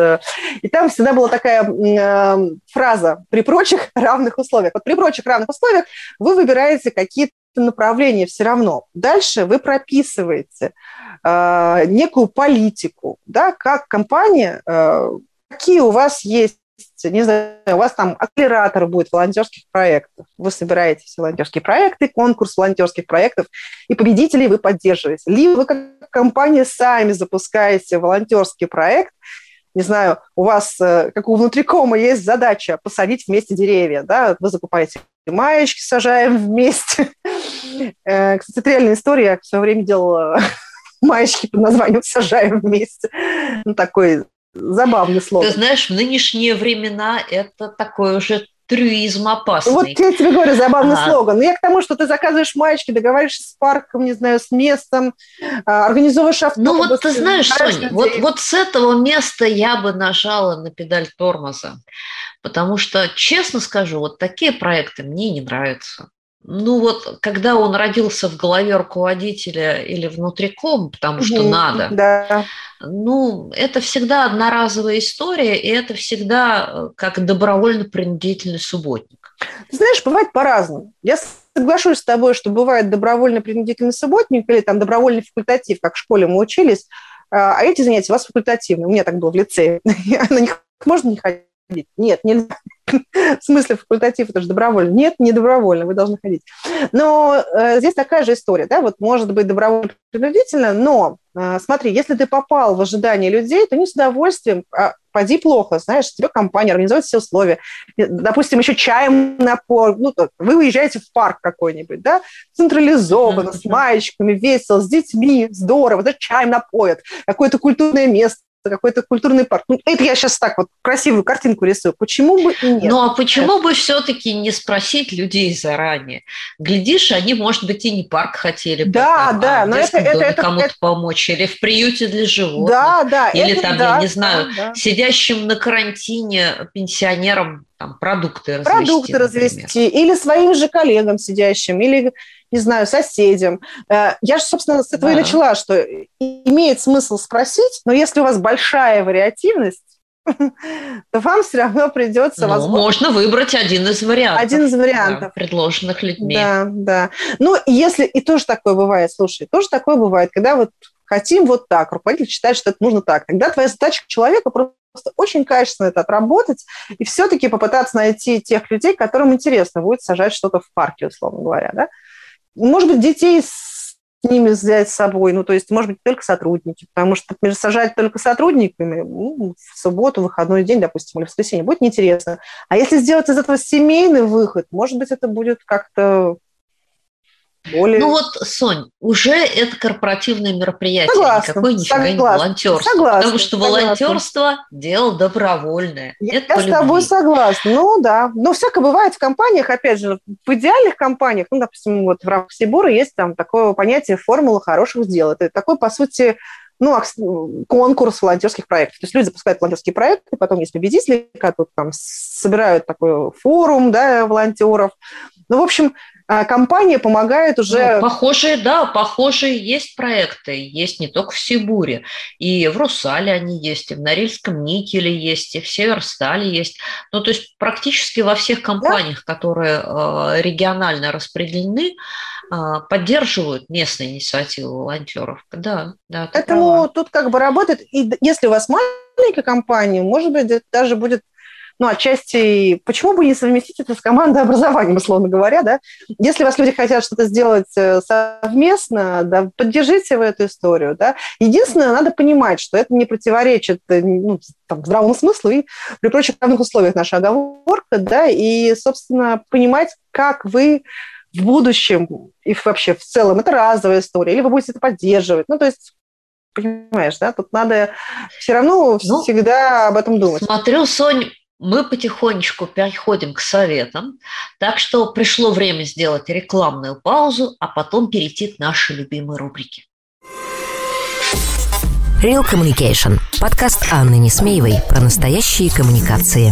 И там всегда была такая э, фраза «при прочих равных условиях». Вот при прочих равных условиях вы выбираете какие-то направления все равно. Дальше вы прописываете э, некую политику, да, как компания, э, какие у вас есть не знаю, у вас там акселератор будет волонтерских проектов. Вы собираете волонтерские проекты, конкурс волонтерских проектов, и победителей вы поддерживаете. Либо вы как компания сами запускаете волонтерский проект, не знаю, у вас, э, как у внутрикома, есть задача посадить вместе деревья, да, вы закупаете маечки, сажаем вместе. Э, кстати, это реальная история, я все время делала маечки под названием «Сажаем вместе». Ну, такой Забавный слово. Ты знаешь, в нынешние времена это такой уже трюизм опасный. Вот я тебе говорю, забавный а. слоган. Но я к тому, что ты заказываешь маечки, договариваешься с парком, не знаю, с местом, а, организовываешь автобус. Ну вот ты знаешь, Соня, вот, вот с этого места я бы нажала на педаль тормоза. Потому что, честно скажу, вот такие проекты мне не нравятся. Ну вот, когда он родился в голове руководителя или внутриком, потому что угу, надо, да. ну, это всегда одноразовая история, и это всегда э, как добровольно-принудительный субботник. Ты знаешь, бывает по-разному. Я соглашусь с тобой, что бывает добровольно принудительный субботник или там добровольный факультатив, как в школе мы учились, а, а эти занятия у вас факультативные. У меня так было в лицее. На них можно не ходить? Нет, нельзя. В смысле факультатив, это же добровольно. Нет, не добровольно, вы должны ходить. Но э, здесь такая же история, да, вот может быть добровольно принудительно, но э, смотри, если ты попал в ожидание людей, то не с удовольствием, а поди плохо, знаешь, тебе компания организует все условия, допустим, еще чаем напор, ну, вы уезжаете в парк какой-нибудь, да, централизованно, с маечками, весело, с детьми, здорово, да, чаем напоят, какое-то культурное место, какой-то культурный парк. Ну, это я сейчас так вот красивую картинку рисую. Почему бы и нет? Ну, а почему бы все-таки не спросить людей заранее? Глядишь, они, может быть, и не парк хотели. Да, потом, да. А но это, это, это, кому-то это... помочь. Или в приюте для животных. Да, да. Или это, там, да, я не знаю, да, да. сидящим на карантине пенсионерам там, продукты развести. Продукты например. развести. Или своим же коллегам сидящим, или не знаю, соседям. Э, я же, собственно, с этого да. и начала, что имеет смысл спросить, но если у вас большая вариативность, то вам все равно придется... Ну, возможно, можно выбрать один из вариантов. Один из вариантов. Да, предложенных людьми. Да, да. Ну, если... И тоже такое бывает, слушай, тоже такое бывает, когда вот хотим вот так, руководитель считает, что это нужно так. Тогда твоя задача человека просто очень качественно это отработать и все-таки попытаться найти тех людей, которым интересно будет сажать что-то в парке, условно говоря, да? Может быть, детей с ними взять с собой, ну, то есть, может быть, только сотрудники, потому что, например, сажать только сотрудниками ну, в субботу, выходной день, допустим, или в воскресенье, будет неинтересно. А если сделать из этого семейный выход, может быть, это будет как-то более... Ну вот, Сонь, уже это корпоративное мероприятие, согласна, никакое нифига согласна, не волонтерство. Согласна, потому что согласна. волонтерство – дело добровольное. Я, это я с тобой согласна. Ну да, но всякое бывает в компаниях, опять же, в идеальных компаниях, ну, допустим, вот в рамках Сибура есть там такое понятие формула хороших дел. Это такой, по сути, ну, конкурс волонтерских проектов. То есть люди запускают волонтерские проекты, потом есть победители, которые там собирают такой форум да, волонтеров. Ну, в общем, а компания помогает уже... Ну, похожие, да, похожие есть проекты, есть не только в Сибуре, и в Русале они есть, и в Норильском никеле есть, и в Северстале есть. Ну, то есть практически во всех компаниях, да? которые э, регионально распределены, э, поддерживают местные инициативы волонтеров. Да, да. Поэтому права. тут как бы работает, и если у вас маленькая компания, может быть, даже будет ну, отчасти, почему бы не совместить это с командообразованием, условно говоря, да? Если вас люди хотят что-то сделать э, совместно, да, поддержите в эту историю, да? Единственное, надо понимать, что это не противоречит э, ну, там, здравому смыслу и при прочих равных условиях наша оговорка, да, и, собственно, понимать, как вы в будущем и вообще в целом это разовая история, или вы будете это поддерживать. Ну, то есть понимаешь, да, тут надо все равно ну, всегда об этом думать. Смотрю, Сонь, мы потихонечку переходим к советам, так что пришло время сделать рекламную паузу, а потом перейти к нашей любимой рубрике. Real Communication. Подкаст Анны Несмеевой про настоящие коммуникации.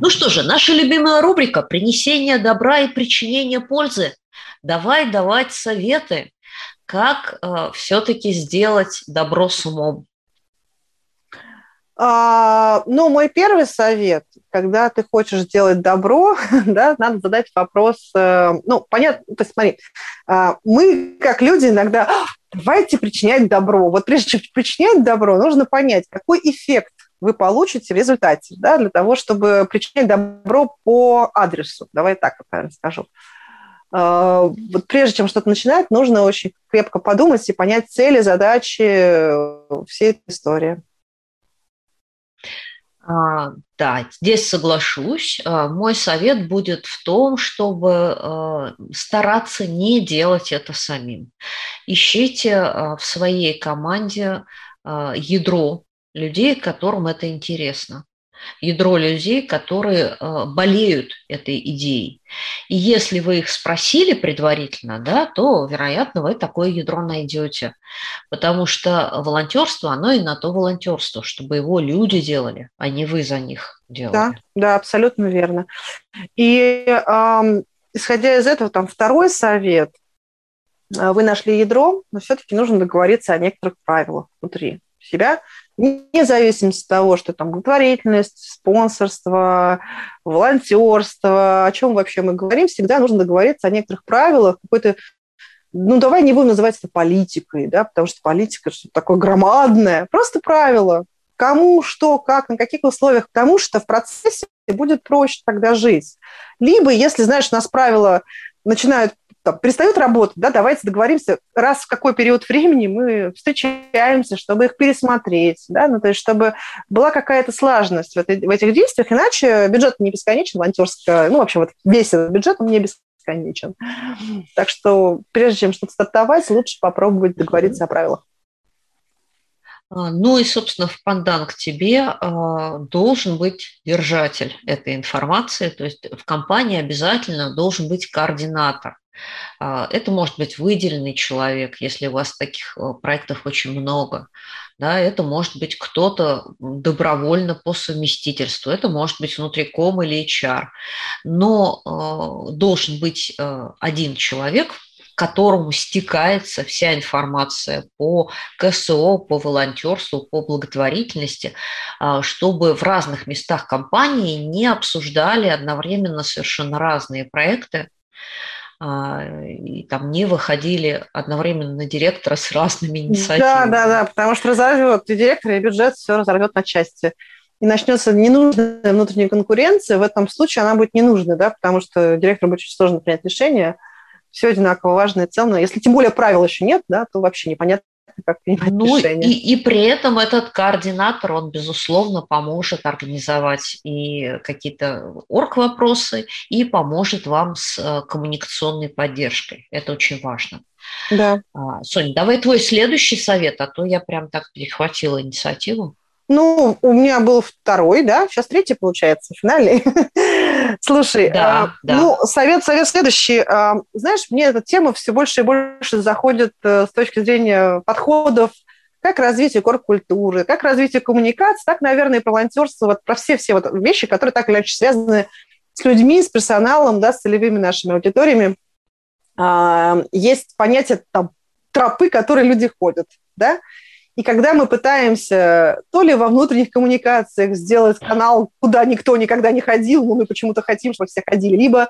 Ну что же, наша любимая рубрика «Принесение добра и причинение пользы». Давай давать советы, как э, все-таки сделать добро с умом. А, ну, мой первый совет, когда ты хочешь сделать добро, да, надо задать вопрос, э, ну, понятно, то есть смотри, э, мы, как люди, иногда, «А, давайте причинять добро. Вот прежде чем причинять добро, нужно понять, какой эффект вы получите в результате, да, для того, чтобы причинять добро по адресу. Давай так, правильно скажу. А, вот прежде чем что-то начинать, нужно очень крепко подумать и понять цели, задачи всей этой истории. А, да, здесь соглашусь. А, мой совет будет в том, чтобы стараться не делать это самим. Ищите в своей команде ядро людей, которым это интересно. ядро людей, которые э, болеют этой идеей. И если вы их спросили предварительно, да, то, вероятно, вы такое ядро найдете. Потому что волонтерство, оно и на то волонтерство, чтобы его люди делали, а не вы за них делали. Да, да, абсолютно верно. И э, исходя из этого, там второй совет. Вы нашли ядро, но все-таки нужно договориться о некоторых правилах внутри себя, вне зависимости от того, что там благотворительность, спонсорство, волонтерство, о чем вообще мы говорим, всегда нужно договориться о некоторых правилах, какой-то ну, давай не будем называть это политикой, да, потому что политика что-то такое громадное. Просто правила. Кому, что, как, на каких условиях. Потому что в процессе будет проще тогда жить. Либо, если, знаешь, у нас правила начинают там, перестают работать, да, давайте договоримся, раз в какой период времени мы встречаемся, чтобы их пересмотреть, да, ну, то есть чтобы была какая-то слаженность в, этой, в этих действиях, иначе бюджет не бесконечен, волонтерская, ну, вообще вот весь этот бюджет, он не бесконечен. Так что прежде чем что-то стартовать, лучше попробовать договориться о правилах. А, ну и, собственно, в пандан к тебе а, должен быть держатель этой информации, то есть в компании обязательно должен быть координатор. А, это может быть выделенный человек, если у вас таких проектов очень много. Да, это может быть кто-то добровольно по совместительству, это может быть внутриком или HR. Но э, должен быть э, один человек, к которому стекается вся информация по КСО, по волонтерству, по благотворительности, э, чтобы в разных местах компании не обсуждали одновременно совершенно разные проекты, а, и там не выходили одновременно на директора с разными инициативами. Да, да, да, потому что разорвет и директор, и бюджет все разорвет на части. И начнется ненужная внутренняя конкуренция. В этом случае она будет ненужной, да, потому что директору будет очень сложно принять решение. Все одинаково важно и ценно. Если тем более правил еще нет, да, то вообще непонятно, как принимать ну. И, и при этом этот координатор, он, безусловно, поможет организовать и какие-то орг-вопросы, и поможет вам с э, коммуникационной поддержкой. Это очень важно. Да. А, Соня, давай твой следующий совет, а то я прям так перехватила инициативу. Ну, у меня был второй, да, сейчас третий получается, финальный. Слушай, да, а, да. ну, совет, совет следующий. А, знаешь, мне эта тема все больше и больше заходит а, с точки зрения подходов как развитие корп-культуры, как развитие коммуникации, так, наверное, и про волонтерство, вот про все-все вот вещи, которые так или иначе связаны с людьми, с персоналом, да, с целевыми нашими аудиториями. А, есть понятие там тропы, которые люди ходят, да, и когда мы пытаемся то ли во внутренних коммуникациях сделать канал, куда никто никогда не ходил, но мы почему-то хотим, чтобы все ходили, либо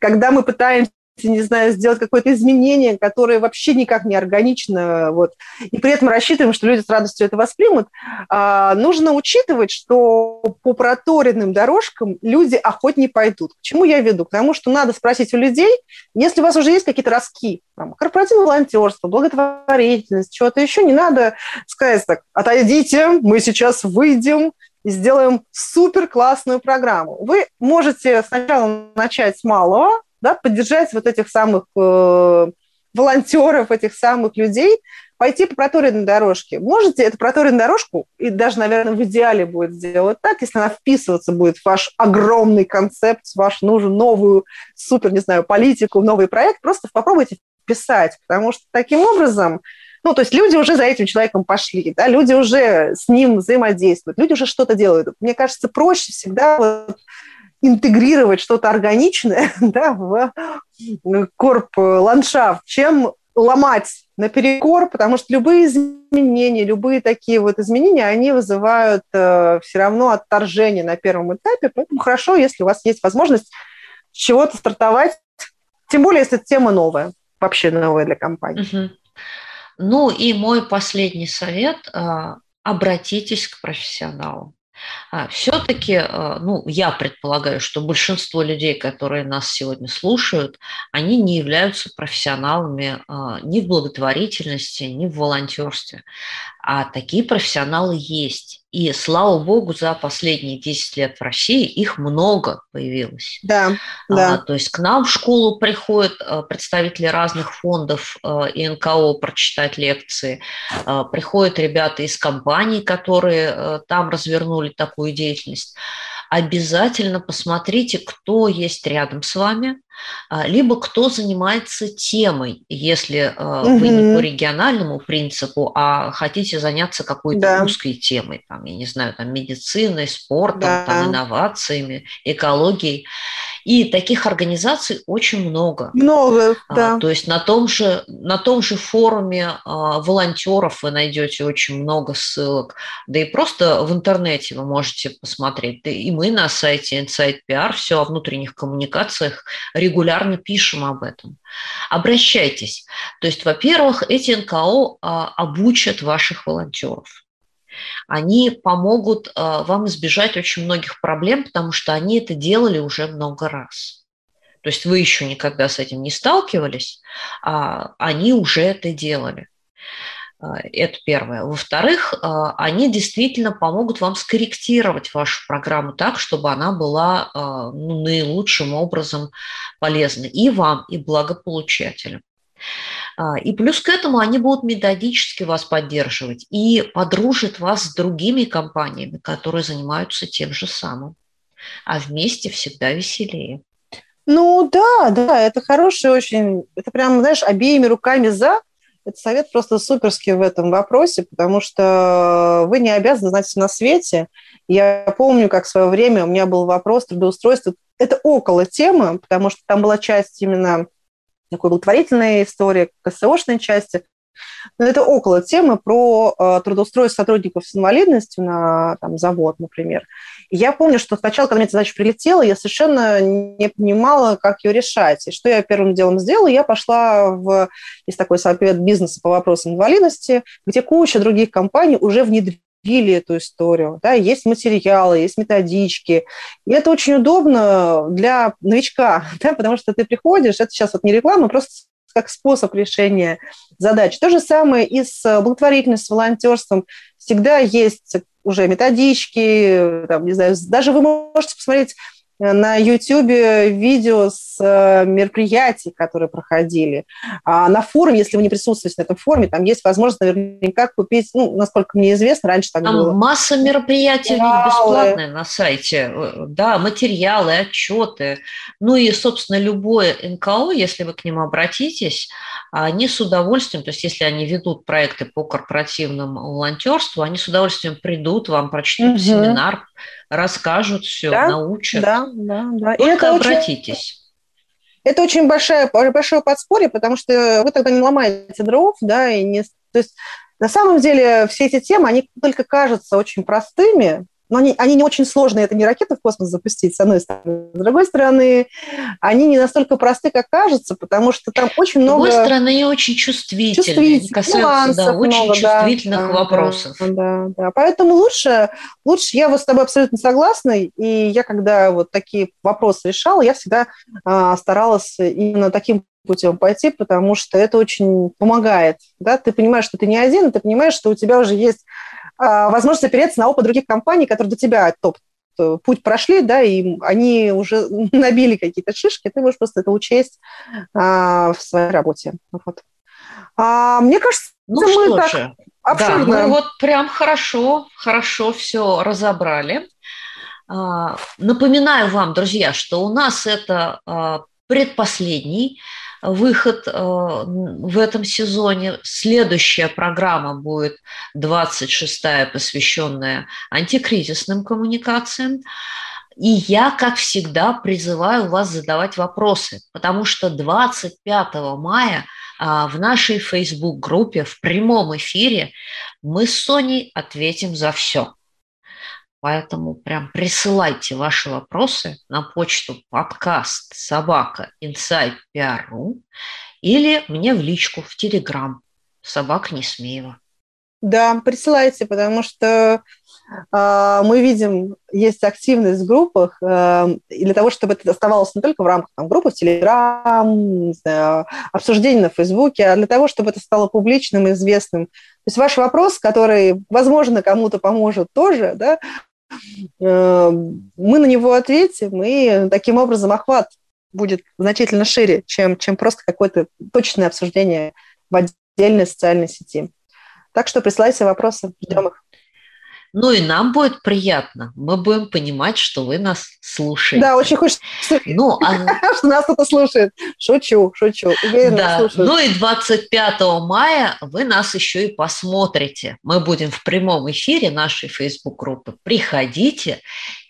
когда мы пытаемся не знаю, сделать какое-то изменение, которое вообще никак не органично, вот, и при этом рассчитываем, что люди с радостью это воспримут, а, нужно учитывать, что по проторенным дорожкам люди охотнее пойдут. К чему я веду? К тому, что надо спросить у людей, если у вас уже есть какие-то раски, там, корпоративное волонтерство, благотворительность, чего-то еще, не надо сказать так, отойдите, мы сейчас выйдем, и сделаем супер классную программу. Вы можете сначала начать с малого, да, поддержать вот этих самых э, волонтеров, этих самых людей, пойти по проторенной дорожке. Можете эту проторенную дорожку, и даже, наверное, в идеале будет сделать так, если она вписываться будет в ваш огромный концепт, в ваш нужен новую супер, не знаю, политику, новый проект, просто попробуйте вписать, потому что таким образом ну, то есть люди уже за этим человеком пошли, да, люди уже с ним взаимодействуют, люди уже что-то делают. Мне кажется, проще всегда вот интегрировать что-то органичное да, в корп-ландшафт, чем ломать наперекор, потому что любые изменения, любые такие вот изменения, они вызывают э, все равно отторжение на первом этапе, поэтому хорошо, если у вас есть возможность чего-то стартовать, тем более, если тема новая, вообще новая для компании. Угу. Ну и мой последний совет э, – обратитесь к профессионалам. А, Все-таки, а, ну, я предполагаю, что большинство людей, которые нас сегодня слушают, они не являются профессионалами а, ни в благотворительности, ни в волонтерстве. А такие профессионалы есть. И слава богу, за последние 10 лет в России их много появилось. Да, да. А, то есть к нам в школу приходят а, представители разных фондов а, и НКО прочитать лекции. А, приходят ребята из компаний, которые а, там развернули такую деятельность обязательно посмотрите, кто есть рядом с вами, а, либо кто занимается темой, если угу. вы не по региональному принципу, а хотите заняться какой-то да. узкой темой, там, я не знаю, там, медициной, спортом, да. там, инновациями, экологией. И таких организаций очень много. Много, а, да. То есть на том же, на том же форуме а, волонтеров вы найдете очень много ссылок, да и просто в интернете вы можете посмотреть. Да и мы на сайте Insight PR все о внутренних коммуникациях регулярно пишем об этом. Обращайтесь. То есть, во-первых, эти НКО а, обучат ваших волонтеров они помогут а, вам избежать очень многих проблем, потому что они это делали уже много раз. То есть вы еще никогда с этим не сталкивались, а они уже это делали. А, это первое. Во-вторых, а, они действительно помогут вам скорректировать вашу программу так, чтобы она была ну, наилучшим образом полезна и вам, и благополучателям. А, и плюс к этому они будут методически вас поддерживать и подружат вас с другими компаниями, которые занимаются тем же самым. А вместе всегда веселее. Ну да, да, это хороший очень, это прям, знаешь, обеими руками за. Это совет просто суперский в этом вопросе, потому что вы не обязаны знать все на свете. Я помню, как в свое время у меня был вопрос трудоустройства. Это около темы, потому что там была часть именно такой благотворительной истории, КСОшной части. Но это около темы про э, трудоустройство сотрудников с инвалидностью на там, завод, например. Я помню, что сначала, когда мне эта задача прилетела, я совершенно не понимала, как ее решать. И что я первым делом сделала? Я пошла в... Есть такой совет бизнеса по вопросам инвалидности, где куча других компаний уже внедрили развили эту историю, да, есть материалы, есть методички, и это очень удобно для новичка, да, потому что ты приходишь, это сейчас вот не реклама, просто как способ решения задач. То же самое и с благотворительностью, с волонтерством. Всегда есть уже методички, там, не знаю, даже вы можете посмотреть на YouTube видео с э, мероприятий, которые проходили. А на форуме, если вы не присутствуете на этом форуме, там есть возможность наверняка купить, ну, насколько мне известно, раньше так там было. масса мероприятий бесплатные на сайте. Э, да, материалы, отчеты. Ну и, собственно, любое НКО, если вы к ним обратитесь, они с удовольствием, то есть если они ведут проекты по корпоративному волонтерству, они с удовольствием придут, вам прочтут угу. семинар, расскажут все, да, научат. Да, да, да. Только это обратитесь. Очень, это очень большое, большое подспорье, потому что вы тогда не ломаете дров, да, и не... То есть на самом деле все эти темы, они только кажутся очень простыми, но они, они не очень сложные, это не ракеты в космос запустить, с одной стороны. С другой стороны, они не настолько просты, как кажется, потому что там очень много... С другой стороны, они очень чувствительные, чувствительные касаются да, очень много, чувствительных да, вопросов. Да, да, да. Поэтому лучше, лучше, я вот с тобой абсолютно согласна, и я когда вот такие вопросы решала, я всегда а, старалась именно таким путем пойти, потому что это очень помогает. Да? Ты понимаешь, что ты не один, ты понимаешь, что у тебя уже есть возможность опереться на опыт других компаний, которые до тебя топ э, путь прошли, да, и они уже набили какие-то шишки, ты можешь просто это учесть а, в своей работе. Вот. А, мне кажется, ну мы что так же. Абсолютно. Да, мы вот прям хорошо, хорошо все разобрали. А, напоминаю вам, друзья, что у нас это а, предпоследний выход э, в этом сезоне. Следующая программа будет 26-я, посвященная антикризисным коммуникациям. И я, как всегда, призываю вас задавать вопросы, потому что 25 мая а, в нашей Facebook-группе в прямом эфире мы с Соней ответим за все. Поэтому прям присылайте ваши вопросы на почту подкаст собака inside.pr.ru или мне в личку в Телеграм собака Несмеева. Да, присылайте, потому что э, мы видим, есть активность в группах, э, и для того, чтобы это оставалось не только в рамках там, группы в Телеграм, обсуждений на Фейсбуке, а для того, чтобы это стало публичным известным есть ваш вопрос, который, возможно, кому-то поможет тоже, да, мы на него ответим, и таким образом охват будет значительно шире, чем, чем просто какое-то точное обсуждение в отдельной социальной сети. Так что присылайте вопросы, ждем их. Ну и нам будет приятно. Мы будем понимать, что вы нас слушаете. Да, очень хочется, ну, а... что нас кто-то слушает. Шучу, шучу. Уверена, да. Ну и 25 мая вы нас еще и посмотрите. Мы будем в прямом эфире нашей Facebook-группы. Приходите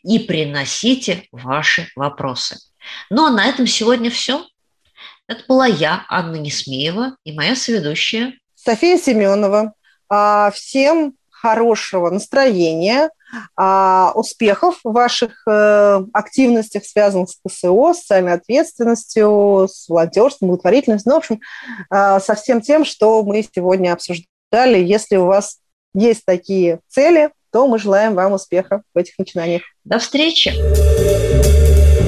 и приносите ваши вопросы. Ну а на этом сегодня все. Это была я, Анна Несмеева, и моя соведущая София Семенова. А, всем хорошего настроения, а, успехов в ваших э, активностях, связанных с КСО, социальной ответственностью, с волонтерством, благотворительностью, ну, в общем, а, со всем тем, что мы сегодня обсуждали. Если у вас есть такие цели, то мы желаем вам успеха в этих начинаниях. До встречи!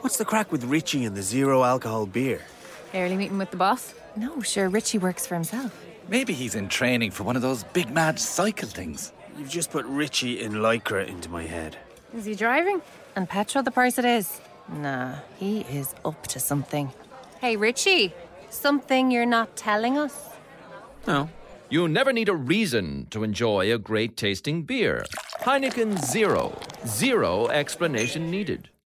What's the crack with Richie and the zero alcohol beer? Early meeting with the boss? No, sure, Richie works for himself. Maybe he's in training for one of those big mad cycle things. You've just put Richie in Lycra into my head. Is he driving? And petrol the price it is? Nah, he is up to something. Hey, Richie, something you're not telling us? No. You never need a reason to enjoy a great tasting beer. Heineken Zero. Zero explanation needed.